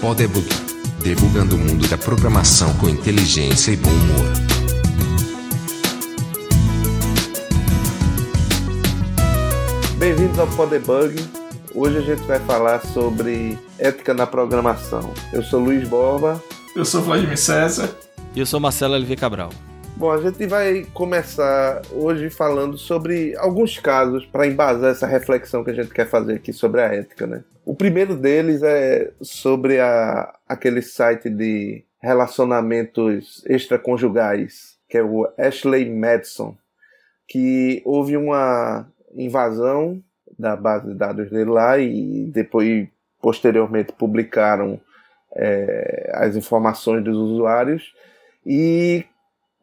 Podebug. Debugando o mundo da programação com inteligência e bom humor. Bem-vindos ao Podebug. Hoje a gente vai falar sobre ética na programação. Eu sou Luiz Borba. Eu sou Vladimir César. E eu sou Marcelo LV Cabral. Bom, a gente vai começar hoje falando sobre alguns casos para embasar essa reflexão que a gente quer fazer aqui sobre a ética, né? O primeiro deles é sobre a, aquele site de relacionamentos extraconjugais, que é o Ashley Madison, que houve uma invasão da base de dados dele lá e depois, posteriormente, publicaram é, as informações dos usuários e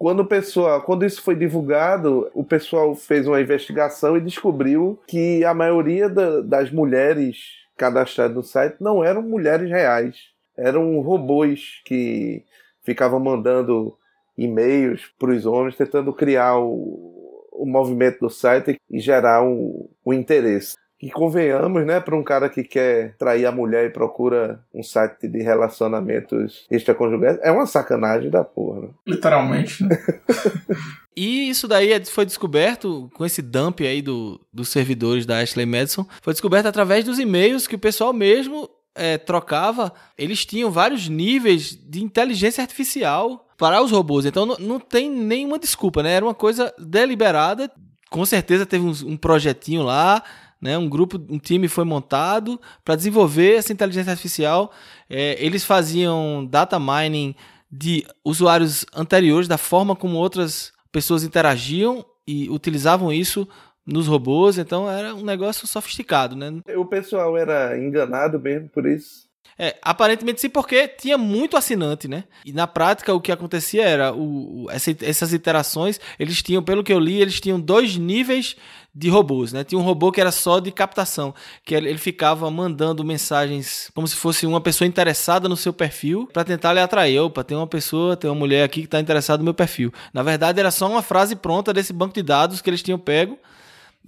quando o pessoal, quando isso foi divulgado, o pessoal fez uma investigação e descobriu que a maioria da, das mulheres cadastradas no site não eram mulheres reais, eram robôs que ficavam mandando e-mails para os homens tentando criar o, o movimento do site e gerar o, o interesse. E convenhamos, né, para um cara que quer trair a mulher e procura um site de relacionamentos extraconjugais, é uma sacanagem da porra. Né? Literalmente, né? E isso daí é, foi descoberto com esse dump aí do, dos servidores da Ashley Madison. Foi descoberto através dos e-mails que o pessoal mesmo é, trocava. Eles tinham vários níveis de inteligência artificial para os robôs. Então não, não tem nenhuma desculpa, né? Era uma coisa deliberada. Com certeza teve um, um projetinho lá né? Um grupo, um time foi montado para desenvolver essa inteligência artificial. É, eles faziam data mining de usuários anteriores, da forma como outras pessoas interagiam e utilizavam isso nos robôs, então era um negócio sofisticado, né? O pessoal era enganado mesmo por isso. É, aparentemente sim, porque tinha muito assinante, né? E na prática o que acontecia era o, essa, essas interações, eles tinham, pelo que eu li, eles tinham dois níveis de robôs, né? Tinha um robô que era só de captação, que ele ficava mandando mensagens como se fosse uma pessoa interessada no seu perfil para tentar lhe atrair. Opa, tem uma pessoa, tem uma mulher aqui que está interessada no meu perfil. Na verdade, era só uma frase pronta desse banco de dados que eles tinham pego.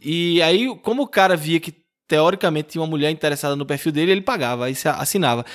E aí, como o cara via que teoricamente tinha uma mulher interessada no perfil dele, ele pagava, aí se assinava.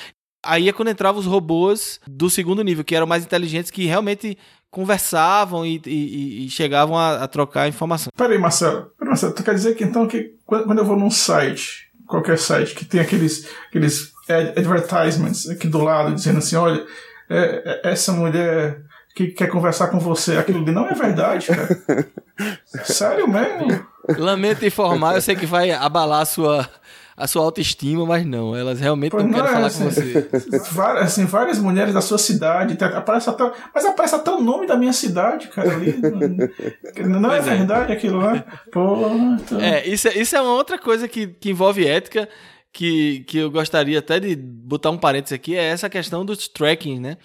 Aí é quando entravam os robôs do segundo nível, que eram mais inteligentes, que realmente conversavam e, e, e chegavam a, a, trocar informação. Peraí, Marcelo. Peraí, Marcelo, tu quer dizer que então que quando eu vou num site, qualquer site, que tem aqueles, aqueles advertisements aqui do lado, dizendo assim, olha, é, é, essa mulher que quer conversar com você, aquilo ali não é verdade, cara. Sério mesmo? Lamento informar, eu sei que vai abalar a sua a sua autoestima, mas não, elas realmente pois não, não querem é, falar assim, com você. Várias, assim, várias mulheres da sua cidade, aparece até, mas aparece até o nome da minha cidade, cara, ali. não é, é verdade aquilo lá? Pô, então... É, isso, é, isso é uma outra coisa que, que envolve ética, que, que eu gostaria até de botar um parênteses aqui, é essa questão dos tracking, né?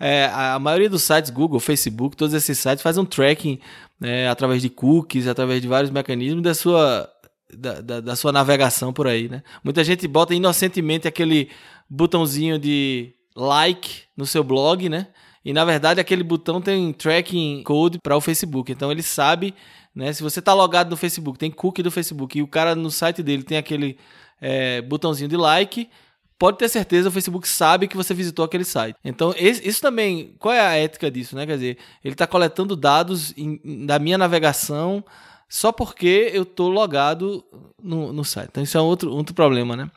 É, a maioria dos sites, Google, Facebook, todos esses sites fazem um tracking né, através de cookies, através de vários mecanismos da sua da, da, da, sua navegação por aí, né? Muita gente bota inocentemente aquele botãozinho de like no seu blog, né? E na verdade aquele botão tem tracking code para o Facebook. Então ele sabe, né? Se você está logado no Facebook, tem cookie do Facebook e o cara no site dele tem aquele é, botãozinho de like, pode ter certeza o Facebook sabe que você visitou aquele site. Então, esse, isso também, qual é a ética disso, né? Quer dizer, ele está coletando dados em, da minha navegação só porque eu tô logado no, no site. Então isso é outro, outro problema, né?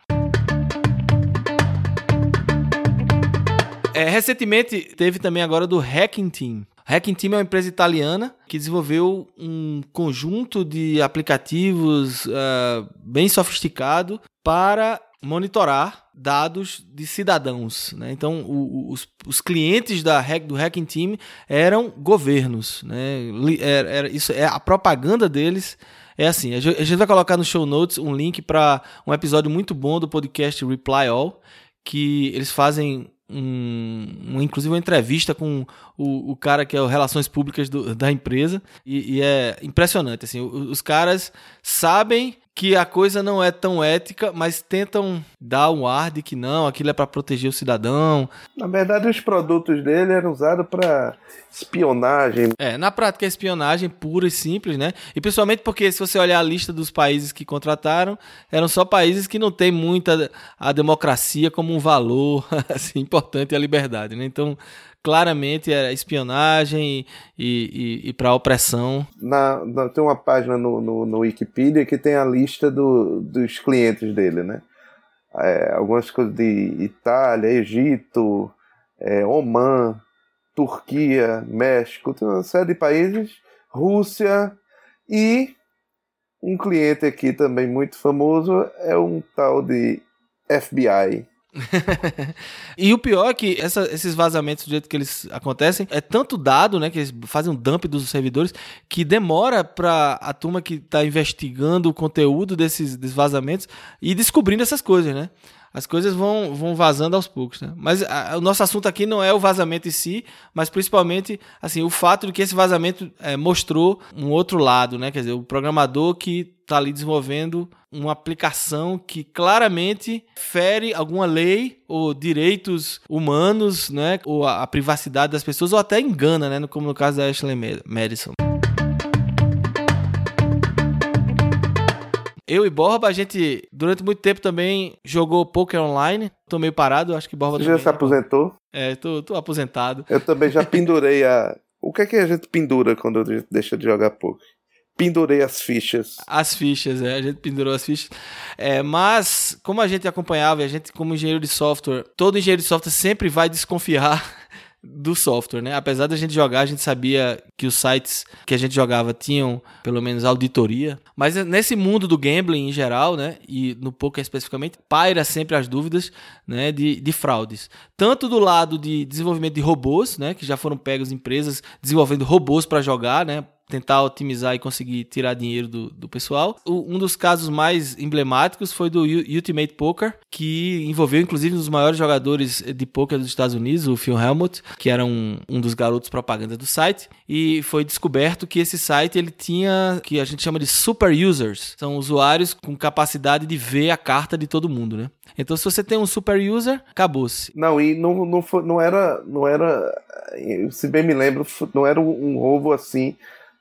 É, recentemente teve também agora do Hacking Team. Hacking Team é uma empresa italiana que desenvolveu um conjunto de aplicativos uh, bem sofisticado para monitorar dados de cidadãos. Né? Então, o, os, os, clientes da hack, do Hacking Team eram governos. Né? Era, era, isso é a propaganda deles. É assim, a gente vai colocar no show notes um link para um episódio muito bom do podcast Reply All, que eles fazem um, inclusive uma entrevista com o, o cara que é o Relações Públicas do, da empresa e, e, é impressionante assim os, os caras sabem que a coisa não é tão ética, mas tentam dar um ar de que não, aquilo é para proteger o cidadão. Na verdade, os produtos dele eram usados para espionagem. É, na prática é espionagem pura e simples, né? E principalmente porque se você olhar a lista dos países que contrataram, eram só países que não têm muita a democracia como um valor assim, importante a liberdade, né? Então, claramente era espionagem e, e, e para opressão. Na, na, tem uma página no, no, no, Wikipedia que tem a lista do, dos clientes dele, né? É, algumas coisas de Itália, Egito, é, Oman, Turquia, México, tem uma série de países, Rússia e um cliente aqui também muito famoso é um tal de FBI, e o pior é que essa, esses vazamentos, do jeito que eles acontecem, é tanto dado, né, que eles fazem um dump dos servidores, que demora para a turma que está investigando o conteúdo desses, desses vazamentos e descobrindo essas coisas, né? As coisas vão, vão vazando aos poucos, né? Mas a, o nosso assunto aqui não é o vazamento em si, mas principalmente assim o fato de que esse vazamento é, mostrou um outro lado, né? Quer dizer, o programador que está ali desenvolvendo uma aplicação que claramente fere alguma lei ou direitos humanos, né? Ou a, a privacidade das pessoas, ou até engana, né? Como no caso da Ashley Madison. Eu e Borba, a gente, durante muito tempo também jogou poker online. Tô meio parado, acho que Borba Você também. já se aposentou? É, tô, tô aposentado. Eu também já pendurei a. O que é que a gente pendura quando a gente deixa de jogar poker? Pendurei as fichas. As fichas, é, a gente pendurou as fichas. É, mas, como a gente acompanhava, a gente, como engenheiro de software, todo engenheiro de software sempre vai desconfiar do software, né? Apesar da gente jogar, a gente sabia que os sites que a gente jogava tinham pelo menos auditoria, mas nesse mundo do gambling em geral, né, e no poker especificamente, paira sempre as dúvidas, né, de, de fraudes. Tanto do lado de desenvolvimento de robôs, né, que já foram pegos empresas desenvolvendo robôs para jogar, né, tentar otimizar e conseguir tirar dinheiro do, do pessoal. O, um dos casos mais emblemáticos foi do U Ultimate Poker, que envolveu inclusive um dos maiores jogadores de poker dos Estados Unidos, o Phil Helmut, que era um, um dos garotos propaganda do site, e foi descoberto que esse site ele tinha que a gente chama de super users, são usuários com capacidade de ver a carta de todo mundo, né? Então, se você tem um super user, acabou-se. Não, e não, não, foi, não era. Não era. Se bem me lembro, não era um, roubo assim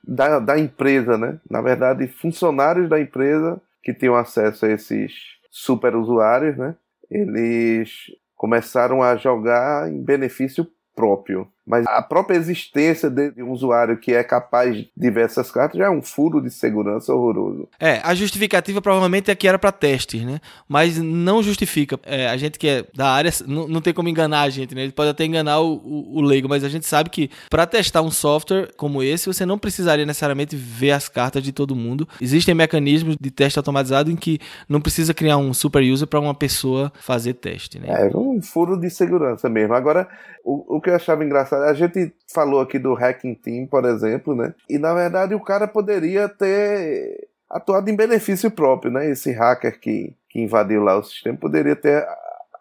da, da empresa, né? Na verdade, funcionários da empresa que tinham acesso a esses super usuários, né? Eles começaram a jogar em benefício próprio. Mas a própria existência de um usuário que é capaz de ver essas cartas já é um furo de segurança horroroso. É, a justificativa provavelmente é que era para testes, né? Mas não justifica. É, a gente que é da área não, não tem como enganar a gente, né? Ele pode até enganar o, o, o leigo, mas a gente sabe que para testar um software como esse, você não precisaria necessariamente ver as cartas de todo mundo. Existem mecanismos de teste automatizado em que não precisa criar um super user para uma pessoa fazer teste, né? É um furo de segurança mesmo. Agora, o, o que eu achava engraçado a gente falou aqui do Hacking Team, por exemplo, né? E na verdade o cara poderia ter atuado em benefício próprio, né? Esse hacker que, que invadiu lá o sistema poderia ter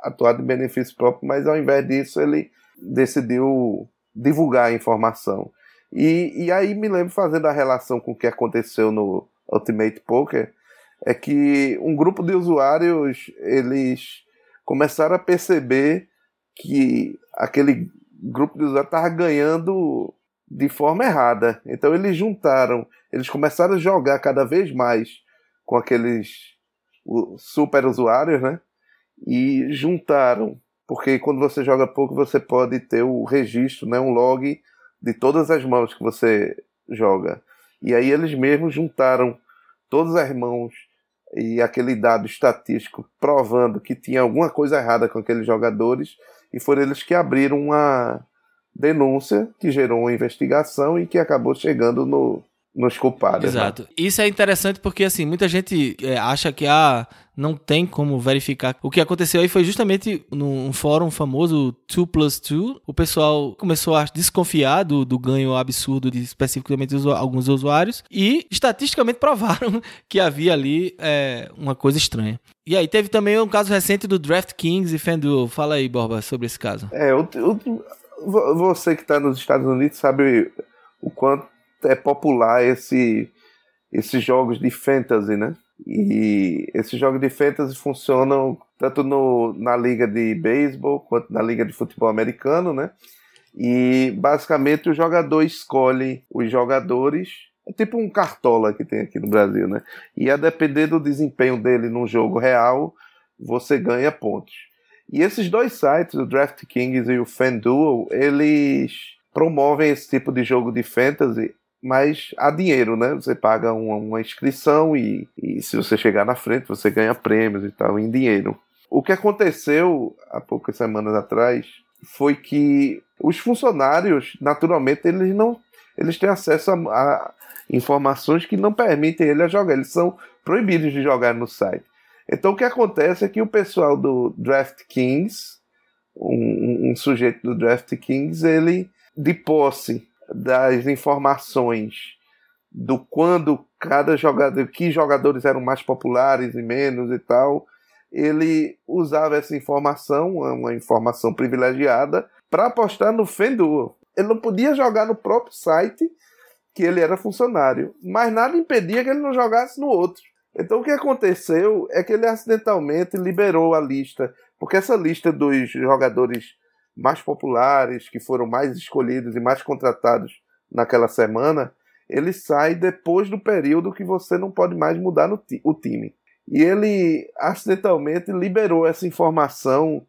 atuado em benefício próprio, mas ao invés disso ele decidiu divulgar a informação. E, e aí me lembro fazendo a relação com o que aconteceu no Ultimate Poker, é que um grupo de usuários eles começaram a perceber que aquele grupo de usuários estava ganhando de forma errada. Então eles juntaram, eles começaram a jogar cada vez mais com aqueles super usuários, né? E juntaram, porque quando você joga pouco você pode ter o registro, né, um log de todas as mãos que você joga. E aí eles mesmos juntaram todas as mãos e aquele dado estatístico provando que tinha alguma coisa errada com aqueles jogadores e foram eles que abriram uma denúncia que gerou uma investigação e que acabou chegando no, nos culpados. Né? Exato. Né? Isso é interessante porque, assim, muita gente é, acha que ah, não tem como verificar. O que aconteceu aí foi justamente num fórum famoso, 2 plus 2, o pessoal começou a desconfiar do, do ganho absurdo de especificamente alguns usuários e estatisticamente provaram que havia ali é, uma coisa estranha. E aí teve também um caso recente do DraftKings e FanDuel. Fala aí, Borba, sobre esse caso. É, o, o, você que está nos Estados Unidos sabe o quanto é popular esse, esses jogos de fantasy, né? E esses jogos de fantasy funcionam tanto no, na liga de beisebol quanto na liga de futebol americano, né? E basicamente o jogador escolhe os jogadores, é tipo um cartola que tem aqui no Brasil, né? E a depender do desempenho dele no jogo real, você ganha pontos. E esses dois sites, o DraftKings e o FanDuel, eles promovem esse tipo de jogo de fantasy mas há dinheiro, né? Você paga uma, uma inscrição e, e, se você chegar na frente, você ganha prêmios e tal, em dinheiro. O que aconteceu há poucas semanas atrás foi que os funcionários, naturalmente, eles não eles têm acesso a, a informações que não permitem ele a jogar. Eles são proibidos de jogar no site. Então o que acontece é que o pessoal do DraftKings, um, um sujeito do DraftKings, ele de posse das informações do quando cada jogador, que jogadores eram mais populares e menos e tal, ele usava essa informação, uma informação privilegiada, para apostar no FanDuel. Ele não podia jogar no próprio site que ele era funcionário, mas nada impedia que ele não jogasse no outro. Então o que aconteceu é que ele acidentalmente liberou a lista, porque essa lista dos jogadores mais populares, que foram mais escolhidos e mais contratados naquela semana, ele sai depois do período que você não pode mais mudar no o time. E ele acidentalmente liberou essa informação,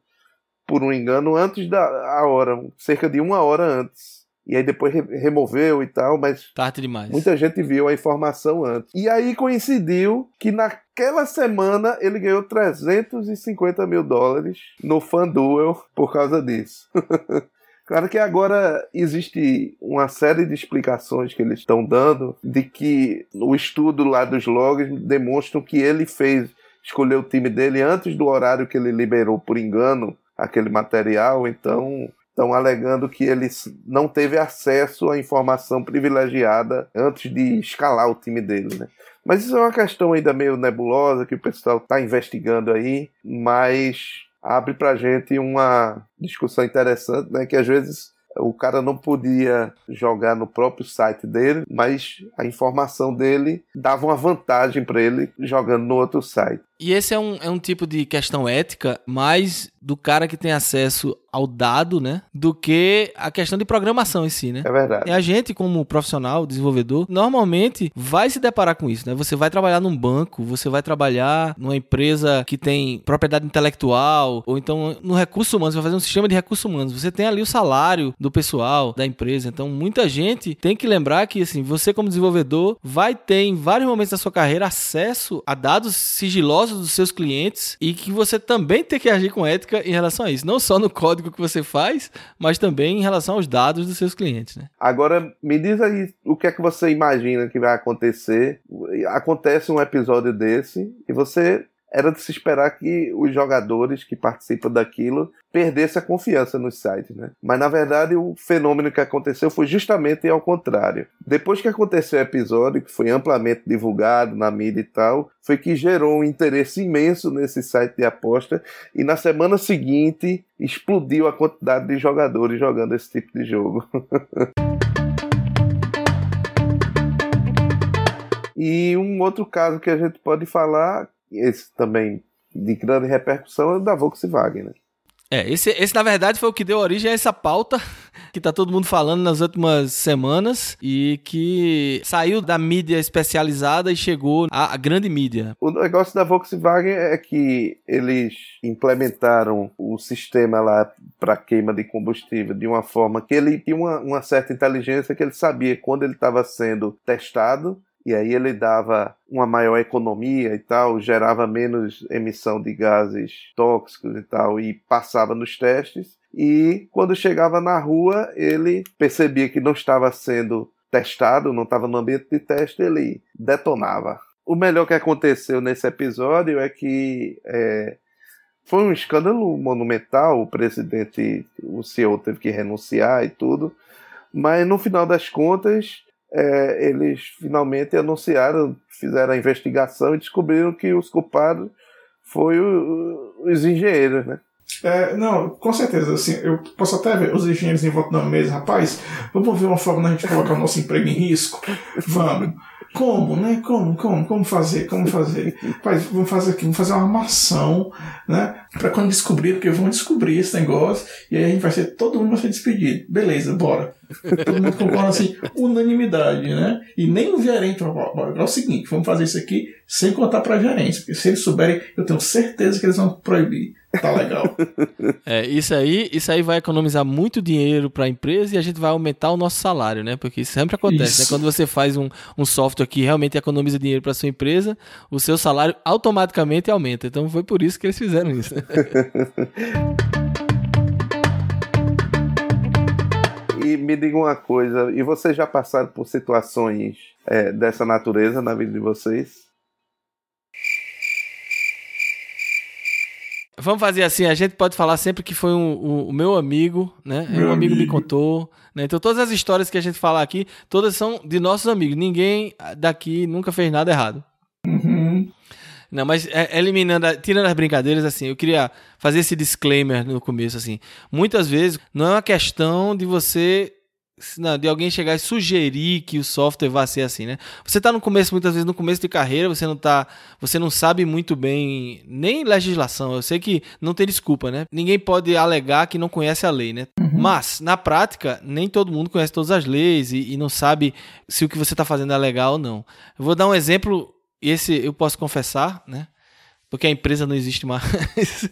por um engano, antes da hora, cerca de uma hora antes. E aí depois removeu e tal, mas. Tarde demais. Muita gente viu a informação antes. E aí coincidiu que naquela semana ele ganhou 350 mil dólares no FanDuel por causa disso. Claro que agora existe uma série de explicações que eles estão dando de que o estudo lá dos logs demonstram que ele fez escolher o time dele antes do horário que ele liberou por engano aquele material, então estão alegando que ele não teve acesso à informação privilegiada antes de escalar o time dele, né? Mas isso é uma questão ainda meio nebulosa que o pessoal está investigando aí, mas abre para gente uma discussão interessante, né? Que às vezes o cara não podia jogar no próprio site dele, mas a informação dele dava uma vantagem para ele jogando no outro site. E esse é um, é um tipo de questão ética mais do cara que tem acesso ao dado, né? Do que a questão de programação em si, né? É verdade. E a gente, como profissional, desenvolvedor, normalmente vai se deparar com isso, né? Você vai trabalhar num banco, você vai trabalhar numa empresa que tem propriedade intelectual, ou então no recurso humano, você vai fazer um sistema de recursos humanos. Você tem ali o salário do pessoal da empresa. Então, muita gente tem que lembrar que, assim, você como desenvolvedor vai ter em vários momentos da sua carreira acesso a dados sigilosos dos seus clientes e que você também tem que agir com ética em relação a isso. Não só no código que você faz, mas também em relação aos dados dos seus clientes. Né? Agora, me diz aí o que é que você imagina que vai acontecer. Acontece um episódio desse e você era de se esperar que os jogadores que participam daquilo perdessem a confiança nos sites, né? Mas na verdade o fenômeno que aconteceu foi justamente ao contrário. Depois que aconteceu o episódio, que foi amplamente divulgado na mídia e tal, foi que gerou um interesse imenso nesse site de aposta e na semana seguinte explodiu a quantidade de jogadores jogando esse tipo de jogo. E um outro caso que a gente pode falar esse também de grande repercussão é o da Volkswagen, né? É, esse, esse na verdade foi o que deu origem a essa pauta que tá todo mundo falando nas últimas semanas e que saiu da mídia especializada e chegou à, à grande mídia. O negócio da Volkswagen é que eles implementaram o sistema lá para queima de combustível de uma forma que ele tinha uma, uma certa inteligência que ele sabia quando ele estava sendo testado e aí ele dava uma maior economia e tal, gerava menos emissão de gases tóxicos e tal, e passava nos testes. E quando chegava na rua, ele percebia que não estava sendo testado, não estava no ambiente de teste, ele detonava. O melhor que aconteceu nesse episódio é que é, foi um escândalo monumental, o presidente, o CEO teve que renunciar e tudo, mas no final das contas é, eles finalmente anunciaram, fizeram a investigação e descobriram que os culpados foi o, os engenheiros, né? É, não, com certeza, assim, eu posso até ver os engenheiros em volta da mesa, rapaz, vamos ver uma forma da gente colocar o nosso emprego em risco? Vamos. Como, né? Como, como, como fazer, como fazer? Vamos fazer aqui, vamos fazer uma armação, né? Pra quando descobrir, porque vão descobrir esse negócio, e aí a gente vai ser, todo mundo vai ser despedido. Beleza, bora. Todo mundo concorda assim, unanimidade, né? E nem o gerente, é o seguinte, vamos fazer isso aqui sem contar pra gerência, porque se eles souberem, eu tenho certeza que eles vão proibir. Tá legal. É, isso aí, isso aí vai economizar muito dinheiro para a empresa e a gente vai aumentar o nosso salário, né? Porque isso sempre acontece, né? Quando você faz um, um software que realmente economiza dinheiro para sua empresa, o seu salário automaticamente aumenta. Então foi por isso que eles fizeram isso. Né? e me diga uma coisa, e vocês já passaram por situações é, dessa natureza na vida de vocês? Vamos fazer assim, a gente pode falar sempre que foi um, um, o meu amigo, né? Meu um amigo, amigo, me contou. Né? Então todas as histórias que a gente fala aqui, todas são de nossos amigos. Ninguém daqui nunca fez nada errado. Uhum. Não, mas é, eliminando, tirando as brincadeiras, assim, eu queria fazer esse disclaimer no começo, assim. Muitas vezes não é uma questão de você não, de alguém chegar e sugerir que o software vá ser assim, né? Você está no começo, muitas vezes no começo de carreira, você não tá, você não sabe muito bem nem legislação. Eu sei que não tem desculpa, né? Ninguém pode alegar que não conhece a lei, né? Uhum. Mas na prática, nem todo mundo conhece todas as leis e, e não sabe se o que você está fazendo é legal ou não. Eu vou dar um exemplo, esse eu posso confessar, né? Porque a empresa não existe mais.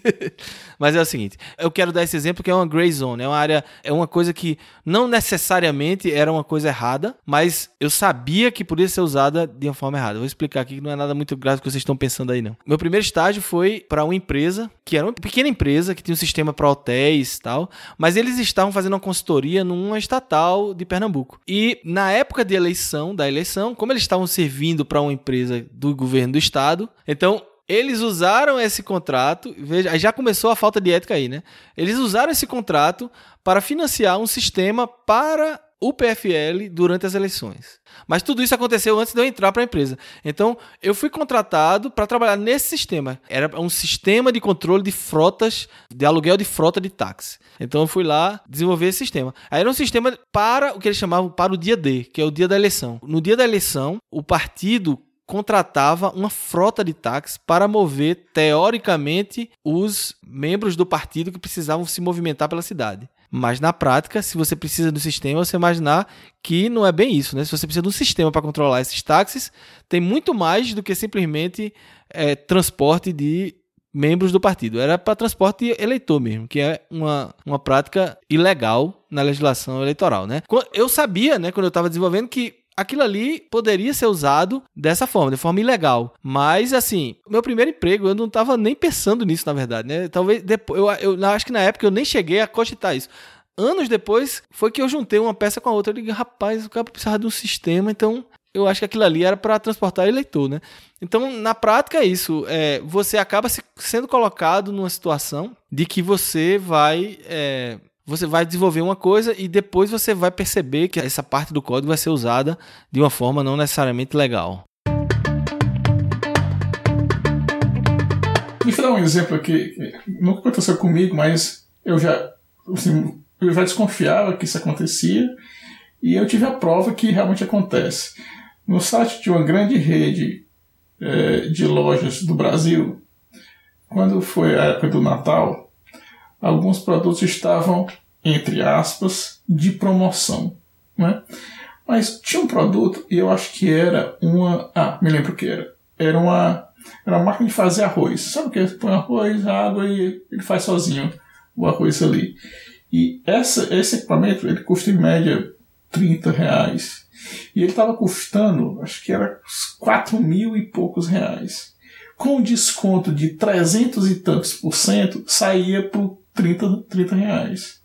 Mas é o seguinte, eu quero dar esse exemplo que é uma gray zone, é uma área, é uma coisa que não necessariamente era uma coisa errada, mas eu sabia que podia ser usada de uma forma errada. Vou explicar aqui que não é nada muito grave que vocês estão pensando aí não. Meu primeiro estágio foi para uma empresa, que era uma pequena empresa que tinha um sistema para hotéis e tal, mas eles estavam fazendo uma consultoria numa estatal de Pernambuco. E na época de eleição, da eleição, como eles estavam servindo para uma empresa do governo do estado, então eles usaram esse contrato, veja, já começou a falta de ética aí, né? Eles usaram esse contrato para financiar um sistema para o PFL durante as eleições. Mas tudo isso aconteceu antes de eu entrar para a empresa. Então, eu fui contratado para trabalhar nesse sistema. Era um sistema de controle de frotas, de aluguel de frota de táxi. Então, eu fui lá desenvolver esse sistema. Aí era um sistema para o que eles chamavam para o dia D, que é o dia da eleição. No dia da eleição, o partido contratava uma frota de táxis para mover, teoricamente, os membros do partido que precisavam se movimentar pela cidade. Mas na prática, se você precisa do sistema, você imaginar que não é bem isso, né? Se você precisa de um sistema para controlar esses táxis, tem muito mais do que simplesmente é, transporte de membros do partido. Era para transporte eleitor mesmo, que é uma, uma prática ilegal na legislação eleitoral, né? Eu sabia, né, quando eu estava desenvolvendo, que aquilo ali poderia ser usado dessa forma, de forma ilegal. Mas, assim, meu primeiro emprego, eu não estava nem pensando nisso, na verdade, né? Talvez depois, eu, eu acho que na época eu nem cheguei a cogitar isso. Anos depois, foi que eu juntei uma peça com a outra. Eu digo, rapaz, o cara precisava de um sistema, então eu acho que aquilo ali era para transportar eleitor, né? Então, na prática, é isso. É, você acaba se, sendo colocado numa situação de que você vai é, você vai desenvolver uma coisa e depois você vai perceber que essa parte do código vai ser usada de uma forma não necessariamente legal. Deixa eu dar um exemplo aqui. Nunca aconteceu comigo, mas eu já, assim, eu já desconfiava que isso acontecia e eu tive a prova que realmente acontece. No site de uma grande rede é, de lojas do Brasil, quando foi a época do Natal, alguns produtos estavam, entre aspas, de promoção. Né? Mas tinha um produto, e eu acho que era uma. Ah, me lembro o que era. Era uma, era uma máquina de fazer arroz. Sabe o que? Você põe arroz, água e ele faz sozinho o arroz ali. E essa, esse equipamento ele custa em média 30 reais. E ele estava custando, acho que era 4 mil e poucos reais. Com desconto de 300 e tantos por cento, saía por 30, 30 reais.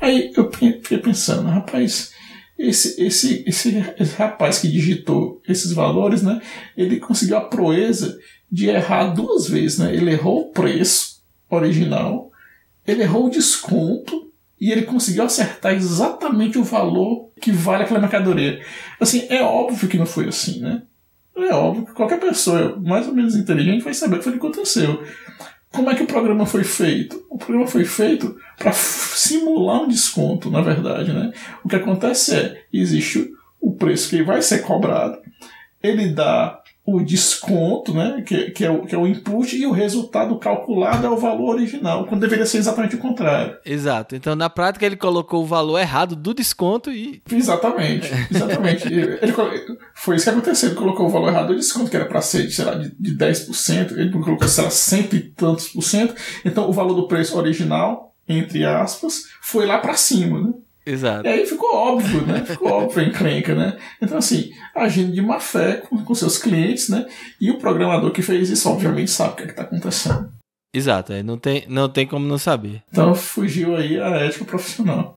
Aí eu fiquei pensando, rapaz, esse, esse, esse, esse, rapaz que digitou esses valores, né, ele conseguiu a proeza de errar duas vezes. Né? Ele errou o preço original, ele errou o desconto e ele conseguiu acertar exatamente o valor que vale aquela mercadoria. Assim, é óbvio que não foi assim, né? É óbvio que qualquer pessoa mais ou menos inteligente vai saber o que foi que aconteceu. Como é que o programa foi feito? O programa foi feito para simular um desconto, na verdade. Né? O que acontece é, existe o preço que vai ser cobrado, ele dá o desconto, né, que, que, é o, que é o input, e o resultado calculado é o valor original, quando deveria ser exatamente o contrário. Exato. Então, na prática, ele colocou o valor errado do desconto e. Exatamente, exatamente. ele, foi isso que aconteceu. Ele colocou o valor errado do desconto, que era para ser, sei lá, de, de 10%, ele colocou, sei lá, cento e tantos por cento. Então, o valor do preço original, entre aspas, foi lá para cima, né? Exato. E aí ficou óbvio, né? Ficou óbvio a encrenca, né? Então, assim, agindo de má fé com, com seus clientes, né? E o programador que fez isso, obviamente, sabe o que é está acontecendo. Exato, não tem, não tem como não saber. Então fugiu aí a ética profissional.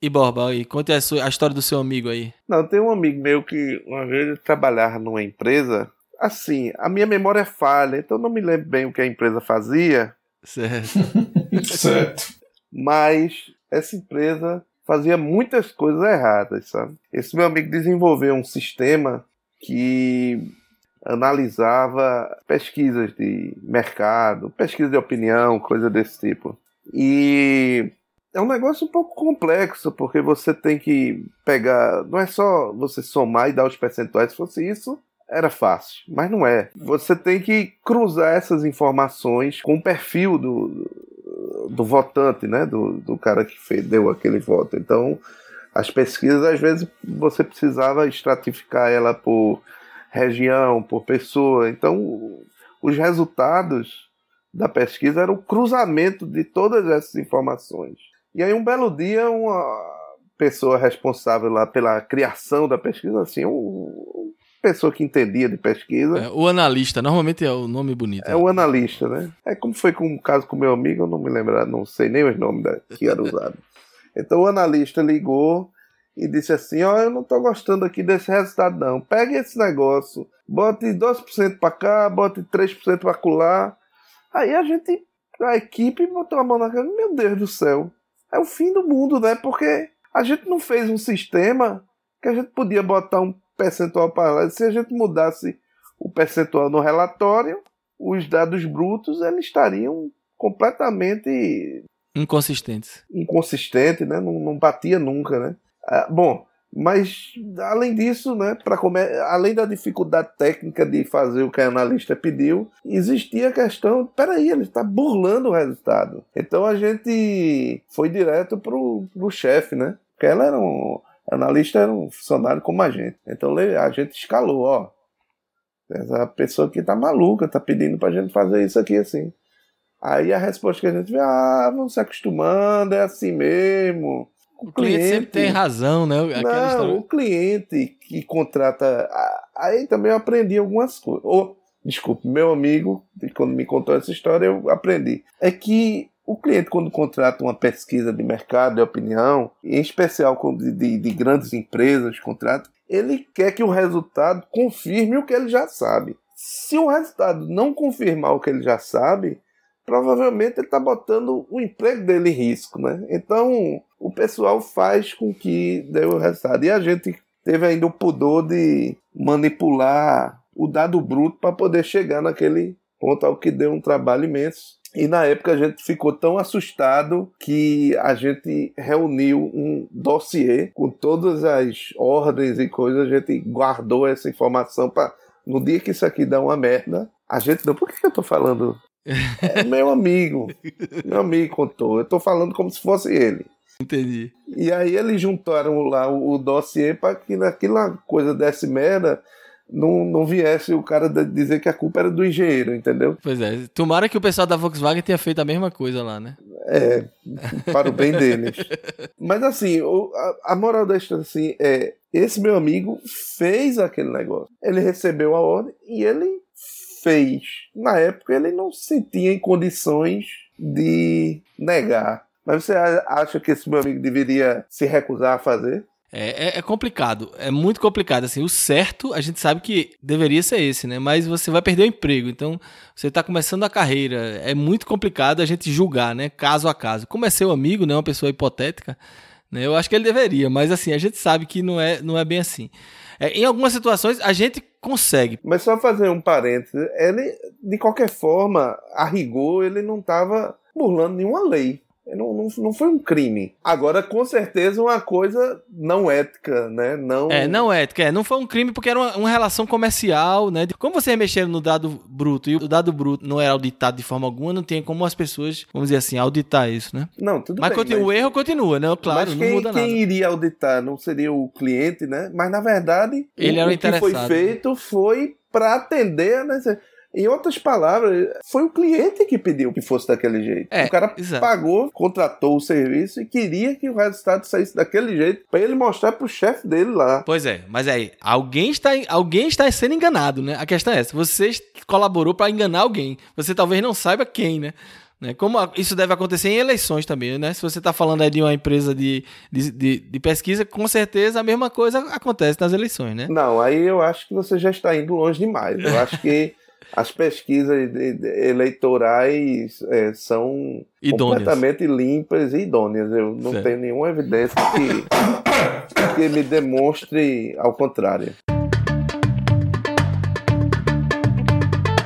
E Borba, aí, conte a, sua, a história do seu amigo aí. Não, tem um amigo meu que uma vez ele trabalhava numa empresa. Assim, a minha memória é falha, então não me lembro bem o que a empresa fazia. Certo. certo. Mas essa empresa fazia muitas coisas erradas, sabe? Esse meu amigo desenvolveu um sistema que analisava pesquisas de mercado, pesquisa de opinião, coisa desse tipo. E é um negócio um pouco complexo, porque você tem que pegar. Não é só você somar e dar os percentuais. Se fosse isso, era fácil, mas não é. Você tem que cruzar essas informações com o perfil do, do votante, né? Do, do cara que fez, deu aquele voto. Então, as pesquisas, às vezes, você precisava estratificar ela por região, por pessoa. Então, os resultados da pesquisa eram o cruzamento de todas essas informações. E aí, um belo dia, uma pessoa responsável lá pela criação da pesquisa, assim, um, pessoa que entendia de pesquisa. É, o analista, normalmente é o nome bonito. É o analista, né? É como foi com o caso com meu amigo, eu não me lembro, não sei nem os nomes da, que era usado. Então o analista ligou e disse assim: Ó, oh, eu não tô gostando aqui desse resultado, não. Pegue esse negócio, bote 2% para cá, bote 3% para colar. Aí a gente, a equipe, botou a mão na cara: Meu Deus do céu, é o fim do mundo, né? Porque a gente não fez um sistema que a gente podia botar um percentual para lá. Se a gente mudasse o percentual no relatório, os dados brutos eles estariam completamente inconsistentes. Inconsistente, né? Não, não batia nunca, né? Ah, bom, mas além disso, né, para além da dificuldade técnica de fazer o que a analista pediu, existia a questão, peraí, ele está burlando o resultado. Então a gente foi direto pro, pro chefe, né? Porque ela era um, analista era um funcionário como a gente. Então a gente escalou, ó. Essa pessoa aqui tá maluca, tá pedindo pra gente fazer isso aqui assim. Aí a resposta que a gente vê, ah, vamos se acostumando, é assim mesmo. O, o cliente, cliente, sempre tem razão, né? Aquela não, história... o cliente que contrata. Aí também eu aprendi algumas coisas. Ou, desculpe, meu amigo, quando me contou essa história, eu aprendi. É que o cliente, quando contrata uma pesquisa de mercado, de opinião, em especial de, de, de grandes empresas, contrato, ele quer que o resultado confirme o que ele já sabe. Se o resultado não confirmar o que ele já sabe, provavelmente ele está botando o emprego dele em risco, né? Então o pessoal faz com que dê o resultado. E a gente teve ainda o pudor de manipular o dado bruto para poder chegar naquele ponto ao que deu um trabalho imenso. E na época a gente ficou tão assustado que a gente reuniu um dossiê com todas as ordens e coisas, a gente guardou essa informação para no dia que isso aqui dá uma merda, a gente não. Por que eu tô falando? É meu amigo. Meu amigo contou. Eu tô falando como se fosse ele. Entendi. E aí eles juntaram lá o, o dossiê para que naquela coisa desse merda não, não viesse o cara dizer que a culpa era do engenheiro, entendeu? Pois é. Tomara que o pessoal da Volkswagen tenha feito a mesma coisa lá, né? É, para o bem deles. Mas assim, a, moral da história assim, é: esse meu amigo fez aquele negócio. Ele recebeu a ordem e ele fez. Na época ele não se sentia em condições de negar. Mas você acha que esse meu amigo deveria se recusar a fazer? É, é, é, complicado, é muito complicado. Assim, o certo a gente sabe que deveria ser esse, né? Mas você vai perder o emprego, então você está começando a carreira. É muito complicado a gente julgar, né? Caso a caso. Como é seu amigo, né? Uma pessoa hipotética, né? Eu acho que ele deveria, mas assim a gente sabe que não é, não é bem assim. É, em algumas situações a gente consegue. Mas só fazer um parênteses, ele de qualquer forma, a rigor, ele não estava burlando nenhuma lei. Não, não, não foi um crime. Agora, com certeza, uma coisa não ética, né? Não... É, não ética. É, não foi um crime porque era uma, uma relação comercial, né? Como vocês mexeram no dado bruto e o dado bruto não era auditado de forma alguma, não tem como as pessoas, vamos dizer assim, auditar isso, né? Não, tudo mas bem. Continua, mas o erro continua, né? Claro, mas quem, não muda quem nada. Quem iria auditar não seria o cliente, né? Mas, na verdade, Ele o, era o que foi interessado. feito foi para atender a necessidade. Em outras palavras, foi o cliente que pediu que fosse daquele jeito. É, o cara exato. pagou, contratou o serviço e queria que o resultado saísse daquele jeito para ele mostrar pro chefe dele lá. Pois é, mas aí, alguém está, alguém está sendo enganado, né? A questão é essa. Você colaborou para enganar alguém. Você talvez não saiba quem, né? Né? Como isso deve acontecer em eleições também, né? Se você está falando aí de uma empresa de, de, de, de pesquisa, com certeza a mesma coisa acontece nas eleições, né? Não, aí eu acho que você já está indo longe demais. Eu acho que as pesquisas eleitorais é, são Idôneas. completamente limpas e idôneas. Eu não Certo. tenho nenhuma evidência que, que me demonstre ao contrário.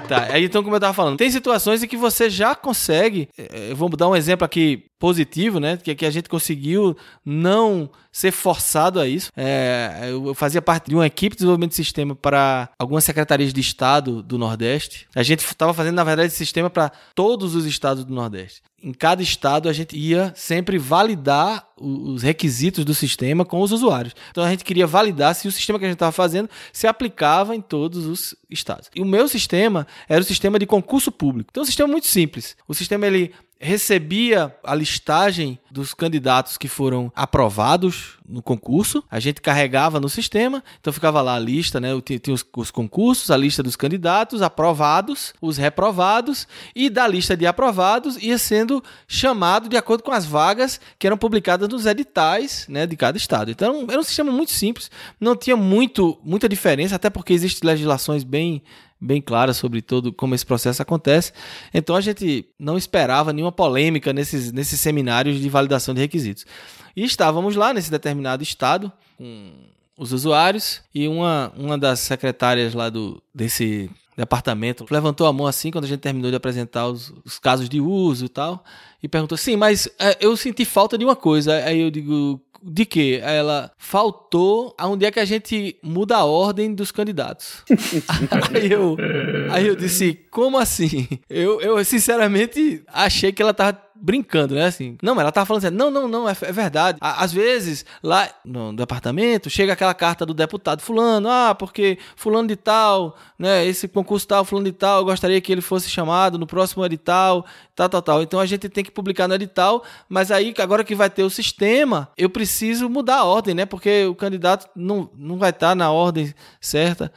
Tá, aí então, como eu tava falando, tem situações em que você já consegue. Eu vou dar um exemplo aqui positivo, né? Que, que a gente conseguiu não ser forçado a isso. É, eu fazia parte de uma equipe de desenvolvimento de sistema para algumas secretarias de Estado do Nordeste. A gente estava fazendo, na verdade, sistema para todos os estados do Nordeste. Em cada estado, a gente ia sempre validar os requisitos do sistema com os usuários. Então, a gente queria validar se o sistema que a gente estava fazendo se aplicava em todos os estados. E o meu sistema era o sistema de concurso público. Então, é um sistema muito simples. O sistema ele recebia a listagem dos candidatos que foram aprovados no concurso. A gente carregava no sistema, então ficava lá a lista, né? Tinha, os, os concursos, a lista dos candidatos aprovados, os reprovados, e da lista de aprovados ia sendo chamado de acordo com as vagas que eram publicadas nos editais né, de cada estado. Então era um sistema muito simples, não tinha muito, muita diferença, até porque existem legislações bem bem clara sobre todo como esse processo acontece. Então a gente não esperava nenhuma polêmica nesses, nesses seminários de validação de requisitos. E estávamos lá nesse determinado estado com os usuários e uma, uma das secretárias lá do, desse departamento levantou a mão assim quando a gente terminou de apresentar os, os casos de uso e tal e perguntou sim, mas é, eu senti falta de uma coisa. Aí eu digo de que ela faltou aonde é que a gente muda a ordem dos candidatos. aí, eu, aí eu disse, como assim? Eu, eu sinceramente achei que ela tava brincando, né? Assim, não, ela tava falando assim, não, não, não, é, é verdade. Á- Às vezes, lá no departamento, chega aquela carta do deputado fulano, ah, porque fulano de tal, né, esse concurso tal, fulano de tal, eu gostaria que ele fosse chamado no próximo edital, tal, tal, tal. Então a gente tem que publicar no edital, mas aí, agora que vai ter o sistema, eu preciso mudar a ordem, né? Porque o candidato não, não vai estar na ordem certa.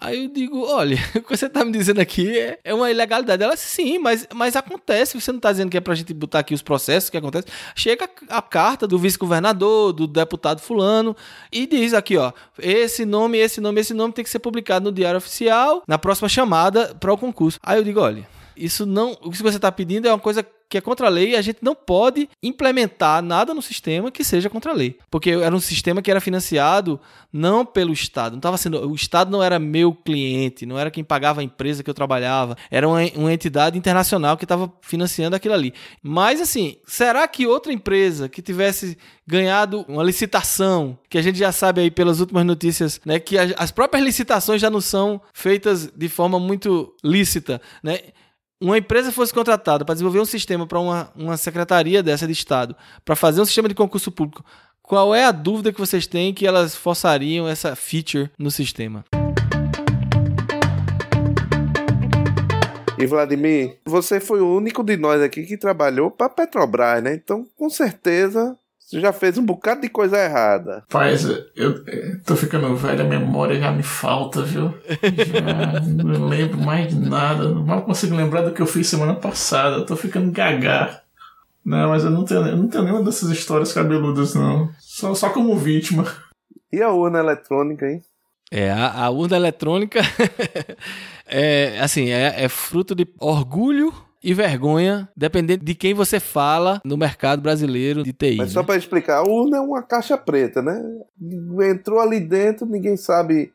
Aí eu digo, olha, o que você tá me dizendo aqui é, é uma ilegalidade. Ela, sim, mas, mas acontece. Você não tá dizendo que é pra gente botar aqui os processos que acontecem. Chega a, a carta do vice-governador, do deputado fulano, e diz aqui, ó, esse nome, esse nome, esse nome tem que ser publicado no Diário Oficial na próxima chamada para o concurso. Aí eu digo, olha, isso não. O que você está pedindo é uma coisa que é contra a lei e a gente não pode implementar nada no sistema que seja contra a lei. Porque era um sistema que era financiado não pelo Estado. Não estava sendo. O Estado não era meu cliente, não era quem pagava a empresa que eu trabalhava. Era uma, uma entidade internacional que estava financiando aquilo ali. Mas assim, será que outra empresa que tivesse ganhado uma licitação, que a gente já sabe aí pelas últimas notícias, né, que as, as próprias licitações já não são feitas de forma muito lícita, né? Uma empresa fosse contratada para desenvolver um sistema para uma, uma secretaria dessa de Estado, para fazer um sistema de concurso público, qual é a dúvida que vocês têm que elas forçariam essa feature no sistema? E Vladimir, você foi o único de nós aqui que trabalhou para Petrobras, né? Então, com certeza, você já fez um bocado de coisa errada. Paz, eu, eu tô ficando velho, a memória já me falta, viu? Já não lembro mais de nada. Mal consigo lembrar do que eu fiz semana passada. Eu tô ficando gaga. Não, mas eu não tenho, eu não tenho nenhuma dessas histórias cabeludas, não. Só, só como vítima. E a urna eletrônica, hein? É, a, a urna eletrônica é assim, é, é fruto de orgulho e vergonha, dependendo de quem você fala no mercado brasileiro de TI. Mas só né? para explicar, a urna é uma caixa preta, né? Entrou ali dentro, ninguém sabe.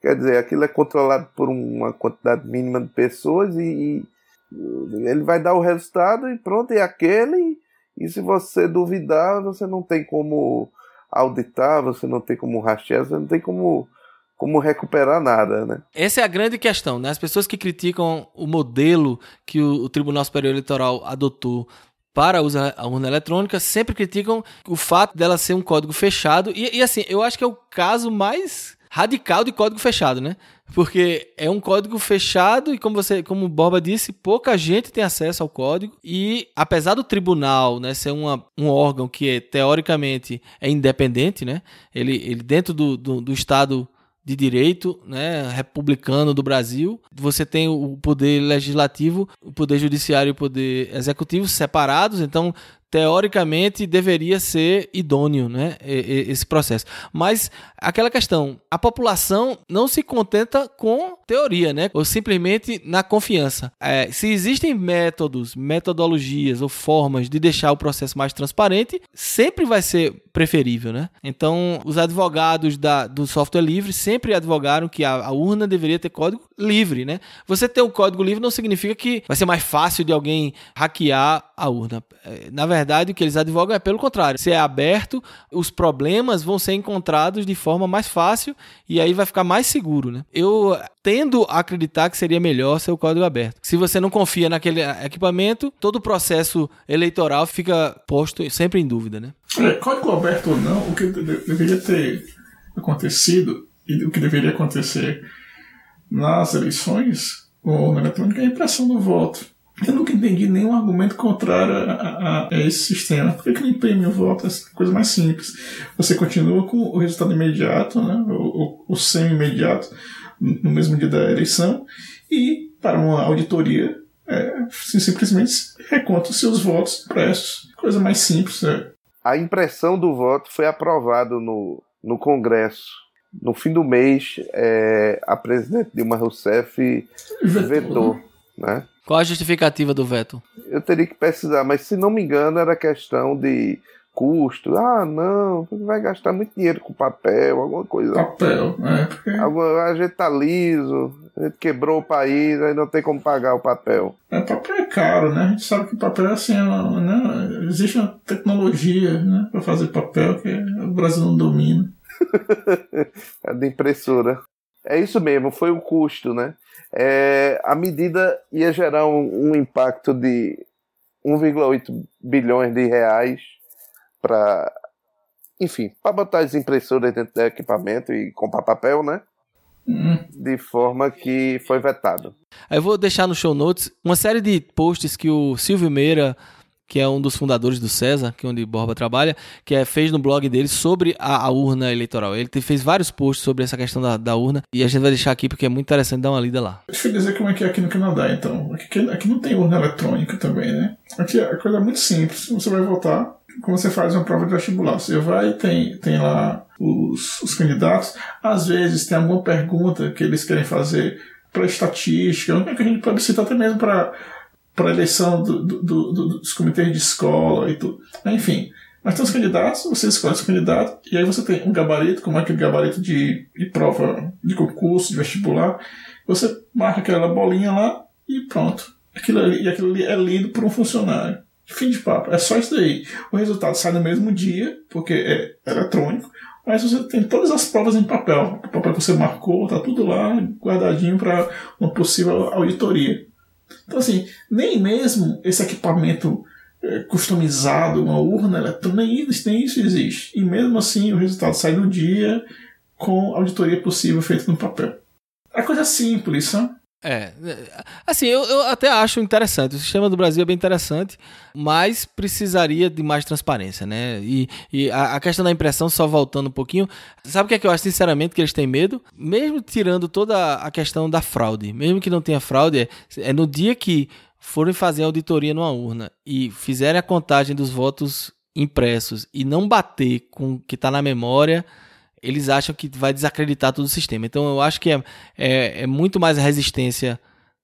Quer dizer, aquilo é controlado por uma quantidade mínima de pessoas e, e ele vai dar o resultado e pronto, é aquele. E se você duvidar, você não tem como auditar, você não tem como rastrear, você não tem como como recuperar nada, né? Essa é a grande questão, né? As pessoas que criticam o modelo que o, o Tribunal Superior Eleitoral adotou para a urna eletrônica sempre criticam o fato dela ser um código fechado. E, e, assim, eu acho que é o caso mais radical de código fechado, né? Porque é um código fechado e como você, como o Borba disse, pouca gente tem acesso ao código e apesar do tribunal, né, ser uma, um órgão que é, teoricamente é independente, né? Ele, ele dentro do, do, do estado de direito, né, republicano do Brasil. Você tem o poder legislativo, o poder judiciário e o poder executivo separados, então teoricamente deveria ser idôneo, né, esse processo. Mas aquela questão, a população não se contenta com teoria, né, ou simplesmente na confiança. É, se existem métodos, metodologias ou formas de deixar o processo mais transparente, sempre vai ser preferível, né? Então, os advogados da, do software livre sempre advogaram que a, a urna deveria ter código livre, né? Você ter um código livre não significa que vai ser mais fácil de alguém hackear a urna. É, na verdade, o que eles advogam é pelo contrário. Se é aberto, os problemas vão ser encontrados de forma mais fácil e aí vai ficar mais seguro, né? Eu tendo a acreditar que seria melhor ser o código aberto. Se você não confia naquele equipamento, todo o processo eleitoral fica posto sempre em dúvida, né? É, código aberto ou não, o que deveria ter acontecido e o que deveria acontecer nas eleições ou na eletrônica é a impressão do voto. Eu nunca entendi nenhum argumento contrário a, a, a esse sistema. Por que, que não imprime o voto? Essa coisa mais simples. Você continua com o resultado imediato, né? o, o, o semi-imediato, no mesmo dia da eleição, e para uma auditoria, é, simplesmente reconta os seus votos impressos. Coisa mais simples. É. A impressão do voto foi aprovado no, no Congresso no fim do mês, é, a presidente Dilma Rousseff vetou, vetou né? Qual a justificativa do veto? Eu teria que pesquisar, mas se não me engano era questão de custo. Ah, não, vai gastar muito dinheiro com papel, alguma coisa. Papel, é. Porque... a gente tá liso, a gente quebrou o país, aí não tem como pagar o papel. É, papel é caro, né? A gente sabe que papel é assim, né? existe uma tecnologia né, para fazer papel que o Brasil não domina. a de impressora. É isso mesmo, foi o custo, né? É, a medida ia gerar um, um impacto de 1,8 bilhões de reais para, enfim, para botar as impressoras dentro do equipamento e comprar papel, né? Uhum. De forma que foi vetado. Eu vou deixar no show notes uma série de posts que o Silvio Meira que é um dos fundadores do César, que é onde Borba trabalha, que é, fez no blog dele sobre a, a urna eleitoral. Ele te, fez vários posts sobre essa questão da, da, urna e a gente vai deixar aqui porque é muito interessante dar uma lida lá. Deixa eu dizer como é que é aqui no Canadá, então. Aqui, aqui não tem urna eletrônica também, né? Aqui a coisa é muito simples. Você vai votar, como você faz uma prova de vestibular. Você vai, tem, tem lá os, os candidatos. Às vezes tem alguma pergunta que eles querem fazer para estatística, que a gente pode citar até mesmo para para eleição do, do, do, dos comitês de escola e tudo. Enfim, mas tem os candidatos, você escolhe o candidato, e aí você tem um gabarito, como é aquele gabarito de, de prova de concurso, de vestibular. Você marca aquela bolinha lá e pronto. Aquilo ali, e aquilo ali é lido por um funcionário. Fim de papo. É só isso daí. O resultado sai no mesmo dia, porque é eletrônico, mas você tem todas as provas em papel. O papel que você marcou, tá tudo lá guardadinho para uma possível auditoria. Então, assim, nem mesmo esse equipamento é, customizado, uma urna eletrônica, nem isso, nem isso existe. E mesmo assim, o resultado sai no dia com auditoria possível feita no papel. É coisa simples, sabe? É, assim, eu, eu, até acho interessante. O sistema do Brasil é bem interessante, mas precisaria de mais transparência, né? E, e a, a, questão da impressão, só voltando um pouquinho, sabe o que é que eu acho sinceramente que eles têm medo? Mesmo tirando toda a questão da fraude, mesmo que não tenha fraude, é, é no dia que forem fazer a auditoria numa urna e fizerem a contagem dos votos impressos e não bater com o que está na memória eles acham que vai desacreditar todo o sistema. Então eu acho que é, é, é muito mais a resistência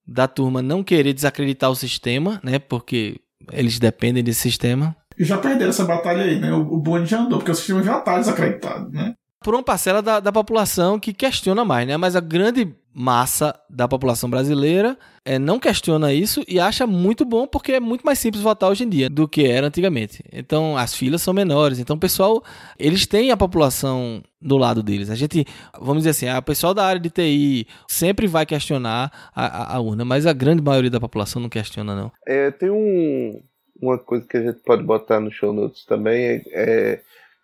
da turma não querer desacreditar o sistema, né? Porque eles dependem desse sistema. E já perderam essa batalha aí, né? O, o bonde já andou, porque o sistema já está desacreditado, né? Por uma parcela da, da população que questiona mais, né? Mas a grande massa da população brasileira é, não questiona isso e acha muito bom porque é muito mais simples votar hoje em dia do que era antigamente. Então as filas são menores. Então o pessoal, eles têm a população do lado deles. A gente, vamos dizer assim, a pessoal da área de TI sempre vai questionar a, a, a urna, mas a grande maioria da população não questiona, não. É, tem um, uma coisa que a gente pode botar no show notes também, é, é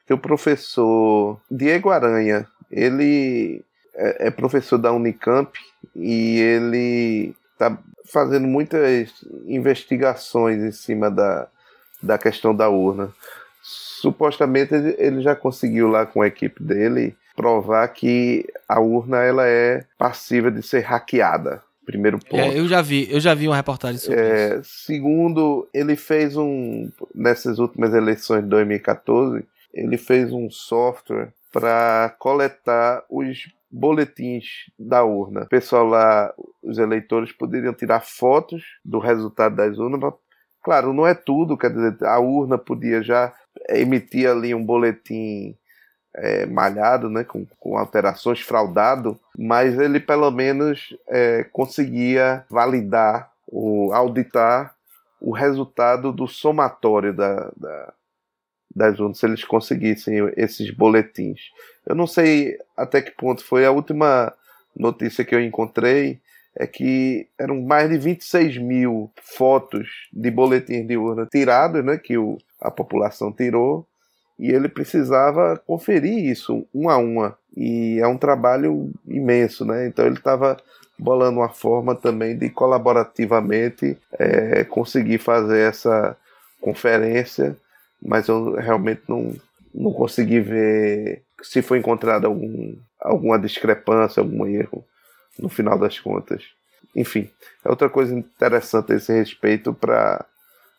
que o professor Diego Aranha, ele é, é professor da Unicamp e ele está fazendo muitas investigações em cima da, da questão da urna. Supostamente ele já conseguiu lá com a equipe dele provar que a urna ela é passível de ser hackeada. Primeiro ponto. É, eu já vi, eu já vi uma reportagem sobre é, isso. Segundo, ele fez um nessas últimas eleições de 2014, ele fez um software para coletar os boletins da urna. O pessoal lá, os eleitores poderiam tirar fotos do resultado das urnas. Claro, não é tudo, quer dizer, a urna podia já emitir ali um boletim é, malhado, né, com, com, alterações, fraudado, mas ele pelo menos é, conseguia validar, o, auditar o resultado do somatório da, da, das urnas, se eles conseguissem esses boletins. Eu não sei até que ponto foi a última notícia que eu encontrei é que eram mais de 26 mil fotos de boletins de urna tirados, né, que o, a população tirou, e ele precisava conferir isso uma a uma. E é um trabalho imenso, né? Então ele estava bolando uma forma também de colaborativamente é, conseguir fazer essa conferência mas eu realmente não, não consegui ver se foi encontrado algum, alguma discrepância, algum erro no final das contas. Enfim, é outra coisa interessante a esse respeito para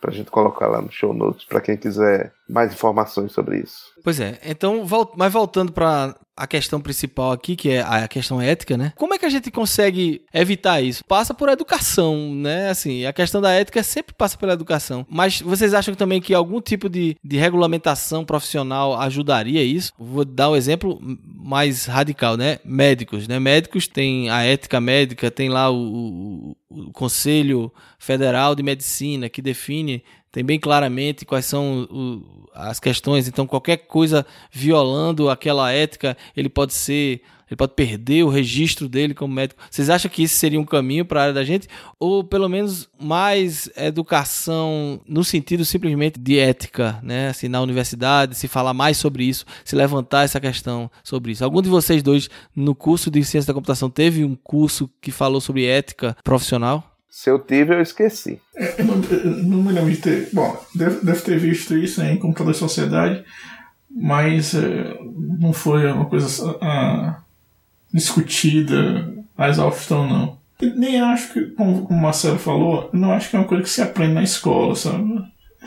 a gente colocar lá no show notes para quem quiser mais informações sobre isso. Pois é, então, mas voltando para a questão principal aqui, que é a questão ética, né? Como é que a gente consegue evitar isso? Passa por educação, né? Assim, a questão da ética sempre passa pela educação. Mas vocês acham também que algum tipo de, de regulamentação profissional ajudaria isso? Vou dar um exemplo mais radical, né? Médicos, né? Médicos têm a ética médica, tem lá o, o, o Conselho Federal de Medicina que define tem bem claramente quais são o, as questões. Então, qualquer coisa violando aquela ética, ele pode ser. Ele pode perder o registro dele como médico. Vocês acham que isso seria um caminho para a área da gente? Ou pelo menos mais educação no sentido simplesmente de ética, né? Assim, na universidade, se falar mais sobre isso, se levantar essa questão sobre isso. Algum de vocês dois, no curso de ciência da computação, teve um curso que falou sobre ética profissional? Se eu tive, eu esqueci. É, não, não, me lembro de ter. Bom, deve, deve ter visto isso né, em Computador e Sociedade, mas é, não foi uma coisa ah, discutida a exaustão, não. Nem acho que, como o Marcelo falou, não acho que é uma coisa que se aprende na escola, sabe?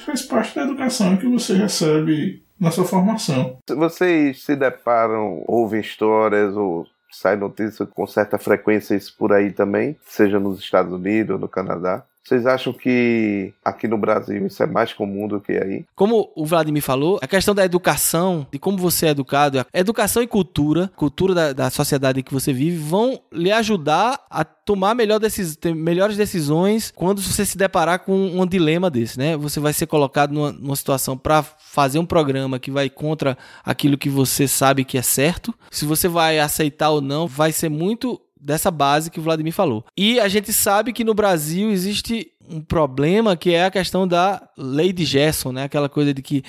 Faz parte da educação que você recebe na sua formação. Vocês se deparam, ouvem histórias ou sai notícia com certa frequência isso por aí também, seja nos Estados Unidos ou no Canadá. Vocês acham que aqui no Brasil isso é mais comum do que aí? Como o Vladimir falou, a questão da educação, de como você é educado, educação e cultura, cultura da, da sociedade em que você vive, vão lhe ajudar a tomar melhor decis, melhores decisões quando você se deparar com um dilema desse, né? Você vai ser colocado numa, numa situação para fazer um programa que vai contra aquilo que você sabe que é certo. Se você vai aceitar ou não, vai ser muito dessa base que o Vladimir falou. E a gente sabe que no Brasil existe um problema que é a questão da lei de Gerson, né? Aquela coisa de que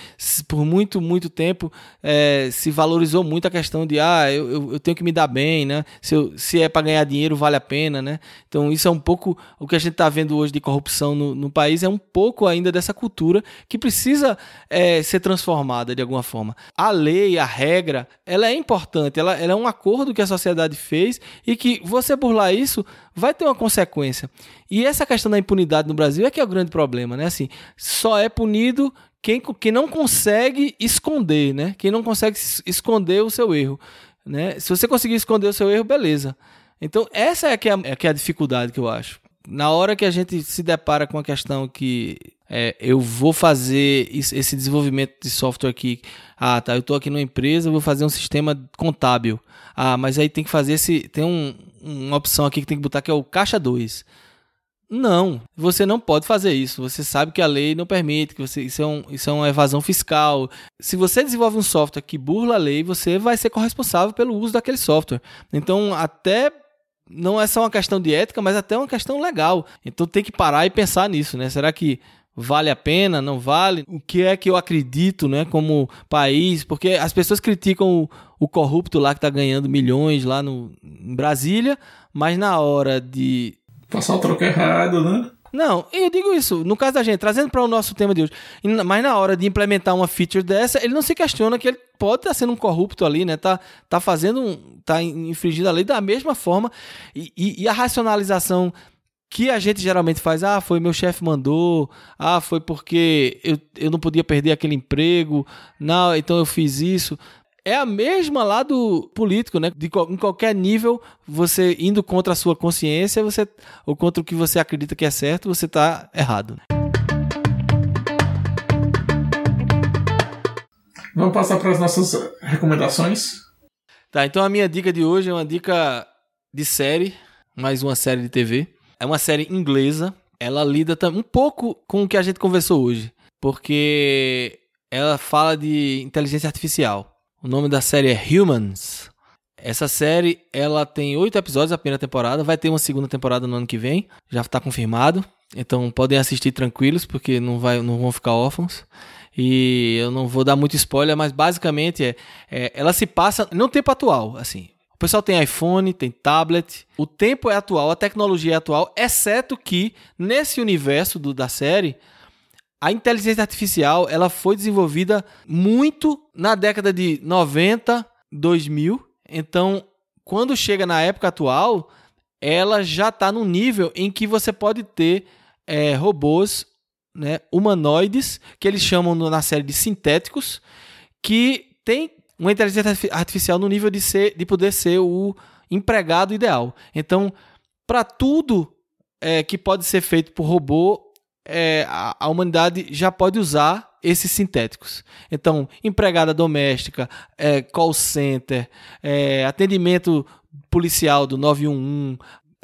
por muito, muito tempo é, se valorizou muito a questão de ah, eu, eu tenho que me dar bem, né? Se, eu, se é para ganhar dinheiro, vale a pena, né? Então isso é um pouco o que a gente está vendo hoje de corrupção no, no, país, é um pouco ainda dessa cultura que precisa é, ser transformada de alguma forma. A lei, a regra, ela é importante, ela, ela é um acordo que a sociedade fez e que você burlar isso vai ter uma consequência. E essa questão da impunidade no Brasil é que é o grande problema, né? Assim, só é punido quem, quem não consegue esconder, né? Quem não consegue esconder o seu erro, né? Se você conseguir esconder o seu erro, beleza. Então, essa é que é, é que é a dificuldade que eu acho. Na hora que a gente se depara com a questão que é, eu vou fazer esse desenvolvimento de software aqui. Ah, tá, eu estou aqui numa empresa, vou fazer um sistema contábil. Ah, mas aí tem que fazer esse. Tem um, uma opção aqui que tem que botar que é o caixa 2. Não, você não pode fazer isso. Você sabe que a lei não permite, que você, isso, é um, isso é uma evasão fiscal. Se você desenvolve um software que burla a lei, você vai ser corresponsável pelo uso daquele software. Então, até não é só uma questão de ética, mas até uma questão legal. Então tem que parar e pensar nisso, né? Será que vale a pena, não vale? O que é que eu acredito, né, como país? Porque as pessoas criticam o, o corrupto lá que está ganhando milhões lá no, em Brasília, mas na hora de Passar o troco errado, né? Não, eu digo isso, no caso da gente, trazendo para o nosso tema de hoje, mas na hora de implementar uma feature dessa, ele não se questiona que ele pode estar sendo um corrupto ali, né? Tá, tá fazendo, um, tá infringindo a lei da mesma forma e, e, e a racionalização que a gente geralmente faz, ah, foi meu chefe mandou, ah, foi porque eu, eu não podia perder aquele emprego, não, então eu fiz isso é a mesma lá do político, né? De, em qualquer nível, você indo contra a sua consciência, você ou contra o que você acredita que é certo, você está errado. Vamos passar para as nossas recomendações. Tá, então a minha dica de hoje é uma dica de série, mais uma série de TV. É uma série inglesa. Ela lida um pouco com o que a gente conversou hoje, porque ela fala de inteligência artificial. O nome da série é Humans. Essa série, ela tem oito episódios a primeira temporada, vai ter uma segunda temporada no ano que vem, já está confirmado. Então podem assistir tranquilos, porque não, vai, não vão ficar órfãos. E eu não vou dar muito spoiler, mas basicamente é, é ela se passa no tempo atual, assim. O pessoal tem iPhone, tem tablet. O tempo é atual, a tecnologia é atual, exceto que nesse universo do, da série a inteligência artificial ela foi desenvolvida muito na década de 90, 2000. Então, quando chega na época atual, ela já está no nível em que você pode ter é, robôs né, humanoides, que eles chamam na série de sintéticos, que tem uma inteligência artificial no nível de, ser, de poder ser o empregado ideal. Então, para tudo é, que pode ser feito por robô, é, a, a, humanidade já pode usar esses sintéticos. Então, empregada doméstica, é, call center, é, atendimento policial do 911,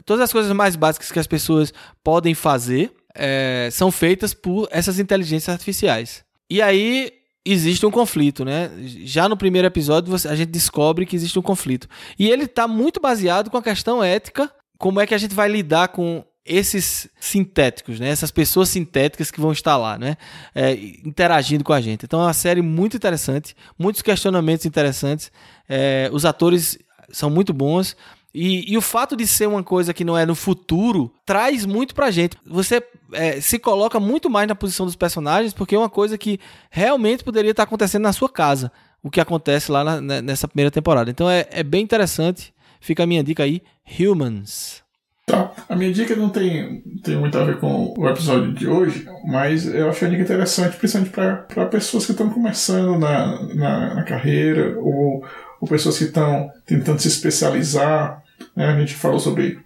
todas as coisas mais básicas que as pessoas podem fazer é, são feitas por essas inteligências artificiais. E aí existe um conflito, né? Já no primeiro episódio a gente descobre que existe um conflito. E ele está muito baseado com a questão ética, como é que a gente vai lidar com esses sintéticos, né? Essas pessoas sintéticas que vão estar lá, né? É, interagindo com a gente. Então é uma série muito interessante, muitos questionamentos interessantes. É, os atores são muito bons. E, e, o fato de ser uma coisa que não é no futuro traz muito pra gente. Você é, se coloca muito mais na posição dos personagens, porque é uma coisa que realmente poderia estar acontecendo na sua casa. O que acontece lá na, né, nessa primeira temporada. Então é, é bem interessante. Fica a minha dica aí: Humans. Tá. A minha dica não tem, tem muito a ver com o episódio de hoje, mas eu achei a dica interessante, principalmente para pessoas que estão começando na, na, na, carreira ou, ou pessoas que estão tentando se especializar. Né? A gente falou sobre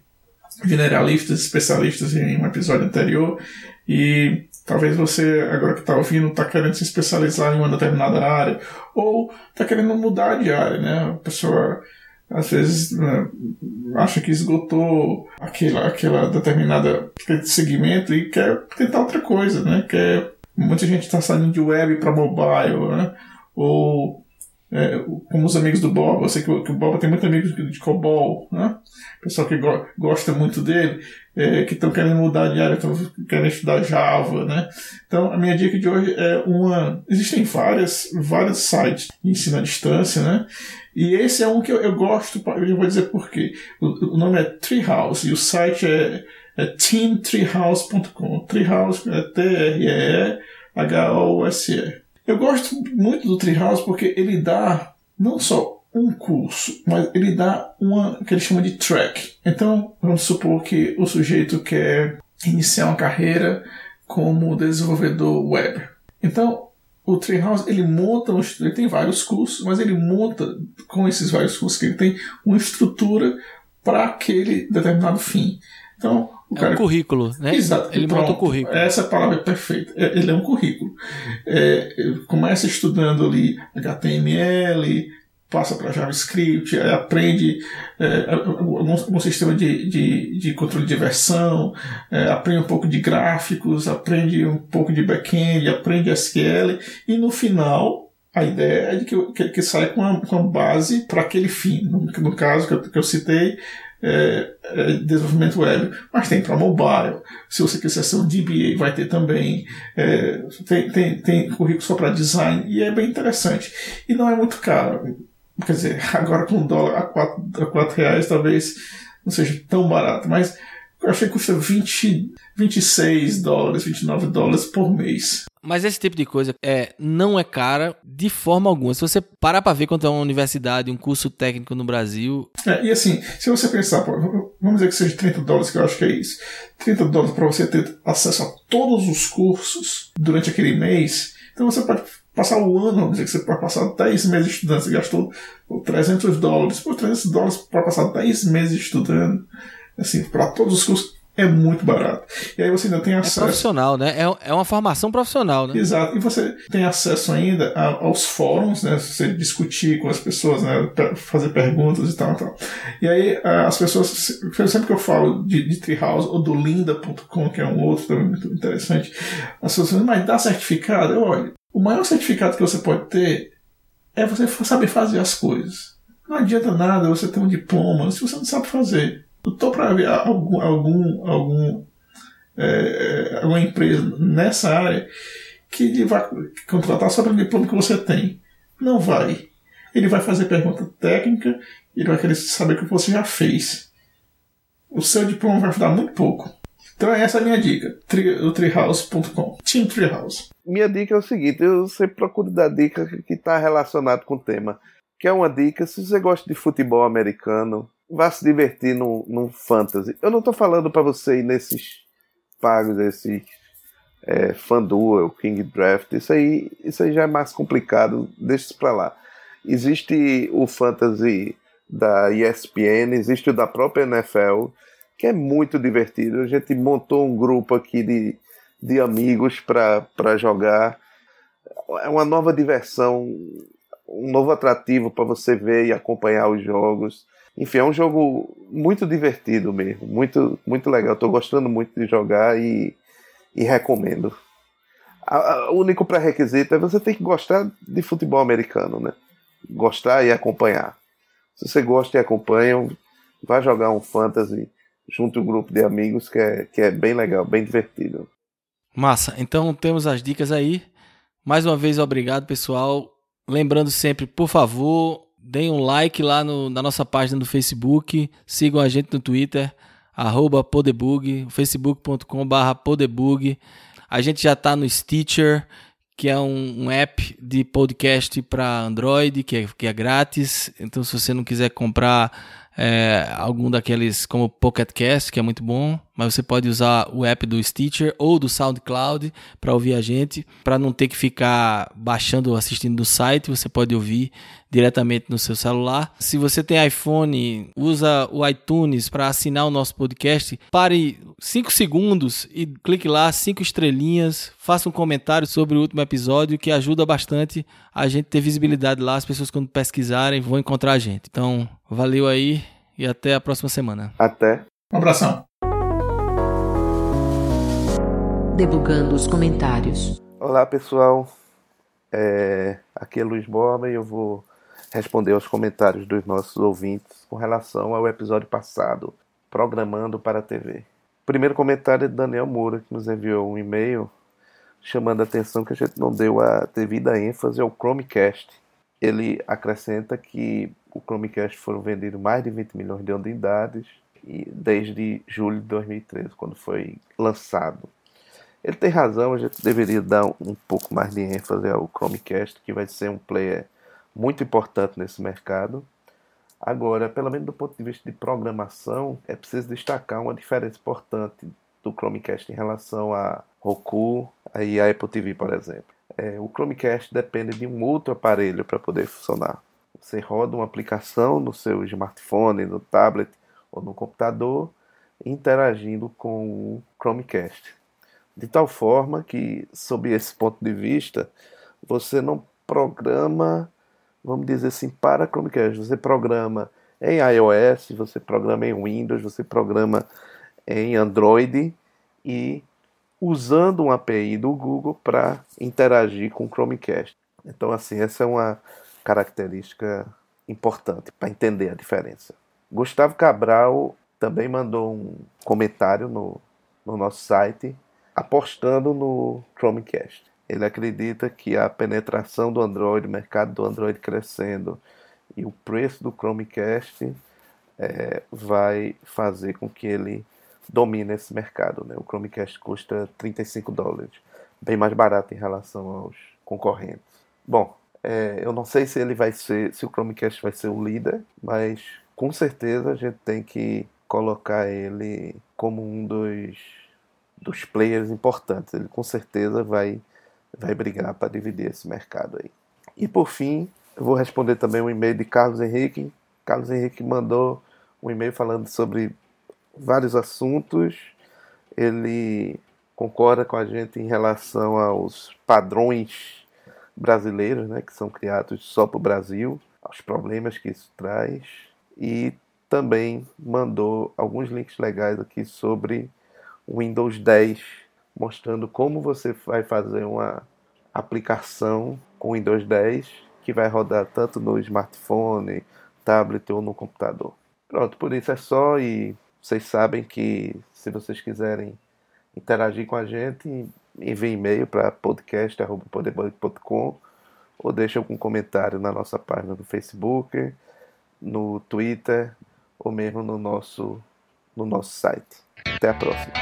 generalistas, especialistas em um episódio anterior e talvez você, agora que está ouvindo, está querendo se especializar em uma determinada área ou está querendo mudar de área, né? A pessoa às vezes né, acha que esgotou aquela, aquela determinada segmento e quer tentar outra coisa, né? Quer, muita gente está saindo de web para mobile, né? Ou é, como os amigos do Bob, eu sei que, o, que o tem muitos amigos de, de COBOL, né? Pessoal que go, gosta muito dele, é, que estão querendo mudar de área, estão querendo estudar Java, né? Então, a minha dica de hoje é uma... Existem várias, vários sites de ensino à distância, né? E esse é um que eu, eu gosto, eu vou dizer por quê. O, o nome é Treehouse e o site é, é teamtreehouse.com. Treehouse é T-R-E-H-O-S-E. Eu gosto muito do Treehouse porque ele dá não só um curso, mas ele dá uma que ele chama de track. Então, vamos supor que o sujeito quer iniciar uma carreira como desenvolvedor web. Então, o Treehouse ele monta, ele tem vários cursos, mas ele monta com esses vários cursos que ele tem uma estrutura para aquele determinado fim. Então, cara... É um currículo, né? Exato. Ele Pronto, monta o currículo. Essa palavra é perfeita. Ele é um currículo. É, começa estudando ali HTML, passa para JavaScript, aprende é, algum, algum, sistema de, de, de, controle de versão, é, aprende um pouco de gráficos, aprende um pouco de back-end, aprende SQL e no final a ideia é de que, que, que saia com uma, com uma base para aquele fim. No, no caso que eu, que eu citei, é, é, desenvolvimento web, mas tem para mobile. Se você quiser ser um DBA, vai ter também. É, tem, tem, tem currículo só para design e é bem interessante. E não é muito caro. Quer dizer, agora com o dólar a 4, a 4 reais talvez não seja tão barato, mas eu achei que custa 20, 26 dólares, 29 dólares por mês. Mas esse tipo de coisa é, não é cara de forma alguma. Se você parar para ver quanto é uma universidade, um curso técnico no Brasil. É, e assim, se você pensar, vamos dizer que seja 30 dólares, que eu acho que é isso. 30 dólares para você ter acesso a todos os cursos durante aquele mês. Então você pode passar o ano, vamos dizer que você pode passar 10 meses estudando. Você gastou 300 dólares. Por 300 dólares para passar 10 meses estudando. Assim, para todos os cursos é muito barato. E aí você ainda tem é acesso. É profissional, né? É, é uma formação profissional, né? Exato. E você tem acesso ainda aos fóruns, né? Você discutir com as pessoas, né? Fazer perguntas e tal, tal. E aí as pessoas, sempre que eu falo de, de Treehouse ou do Linda.com, que é um outro também muito interessante, as pessoas dizem, mas dá certificado? Olha, o maior certificado que você pode ter é você saber fazer as coisas. Não adianta nada você ter um diploma se você não sabe fazer. Eu estou para ver algum, algum, algum é, alguma empresa nessa área que ele vai contratar só pelo diploma que você tem. Não vai. Ele vai fazer pergunta técnica, ele vai querer saber o que você já fez. O seu diploma vai ajudar muito pouco. Então essa é a minha dica, o treehouse.com, Team Treehouse. Minha dica é o seguinte, eu sempre procuro dar dica que está relacionado com o tema. Que é uma dica, se você gosta de futebol americano, vá se divertir num, num fantasy. Eu não estou falando para você ir nesses pagos, esses é, FanDuel, King Draft, isso aí, isso aí já é mais complicado, deixa isso para lá. Existe o fantasy da ESPN, existe o da própria NFL, que é muito divertido. A gente montou um grupo aqui de, de amigos para jogar. É uma nova diversão, um novo atrativo para você ver e acompanhar os jogos. Enfim, é um jogo muito divertido mesmo, muito, muito legal. Estou gostando muito de jogar e, e recomendo. o único pré-requisito é você ter que gostar de futebol americano, né? Gostar e acompanhar. Se você gosta e acompanha, vai jogar um fantasy junto um grupo de amigos que é, que é bem legal, bem divertido. Massa. Então temos as dicas aí. Mais uma vez, obrigado, pessoal. Lembrando sempre, por favor, deem um like lá no, na nossa página do Facebook, sigam a gente no Twitter, arroba podebug, facebook.com.br podebug. A gente já está no Stitcher, que é um, um app de podcast para Android, que é, que é grátis. Então, se você não quiser comprar é, algum daqueles como Pocket Cast, que é muito bom, mas você pode usar o app do Stitcher ou do SoundCloud para ouvir a gente, para não ter que ficar baixando ou assistindo do site, você pode ouvir diretamente no seu celular. Se você tem iPhone, usa o iTunes para assinar o nosso podcast. Pare 5 segundos e clique lá, 5 estrelinhas, faça um comentário sobre o último episódio que ajuda bastante a gente ter visibilidade lá. As pessoas quando pesquisarem vão encontrar a gente. Então, valeu aí e até a próxima semana. Até. Um abração. Debugando os comentários. Olá pessoal, é... aqui é Luiz Borba e eu vou responder aos comentários dos nossos ouvintes com relação ao episódio passado, Programando para a TV. Primeiro comentário é de Daniel Moura, que nos enviou um e-mail chamando a atenção que a gente não deu a devida ênfase ao Chromecast. Ele acrescenta que o Chromecast foram vendidos mais de 20 milhões de unidades desde julho de 2013, quando foi lançado. Ele tem razão, a gente deveria dar um pouco mais de ênfase ao Chromecast, que vai ser um player muito importante nesse mercado. Agora, pelo menos do ponto de vista de programação, é preciso destacar uma diferença importante do Chromecast em relação a Roku e a Apple TV, por exemplo. É, o Chromecast depende de um outro aparelho para poder funcionar. Você roda uma aplicação no seu smartphone, no tablet ou no computador, interagindo com o Chromecast. De tal forma que, sob esse ponto de vista, você não programa, vamos dizer assim, para Chromecast. Você programa em iOS, você programa em Windows, você programa em Android e usando uma API do Google para interagir com o Chromecast. Então, assim, essa é uma característica importante para entender a diferença. Gustavo Cabral também mandou um comentário no, no nosso site apostando no Chromecast. Ele acredita que a penetração do Android, o mercado do Android crescendo e o preço do Chromecast é, vai fazer com que ele domine esse mercado. Né? O Chromecast custa 35 dólares, bem mais barato em relação aos concorrentes. Bom, é, eu não sei se ele vai ser, se o Chromecast vai ser o líder, mas com certeza a gente tem que colocar ele como um dos, dos players importantes. Ele com certeza vai, vai brigar para dividir esse mercado aí. E por fim, eu vou responder também um e-mail de Carlos Henrique. Carlos Henrique mandou um e-mail falando sobre vários assuntos. Ele concorda com a gente em relação aos padrões brasileiros, né, que são criados só para o Brasil, aos problemas que isso traz. E também mandou alguns links legais aqui sobre o Windows 10, mostrando como você vai fazer uma aplicação com Windows 10 que vai rodar tanto no smartphone, tablet ou no computador. Pronto, por isso é só e vocês sabem que se vocês quiserem interagir com a gente, envie e-mail para podcast.poderbug.com ou deixe algum comentário na nossa página do Facebook, no Twitter ou mesmo no nosso, no nosso site. Até a próxima.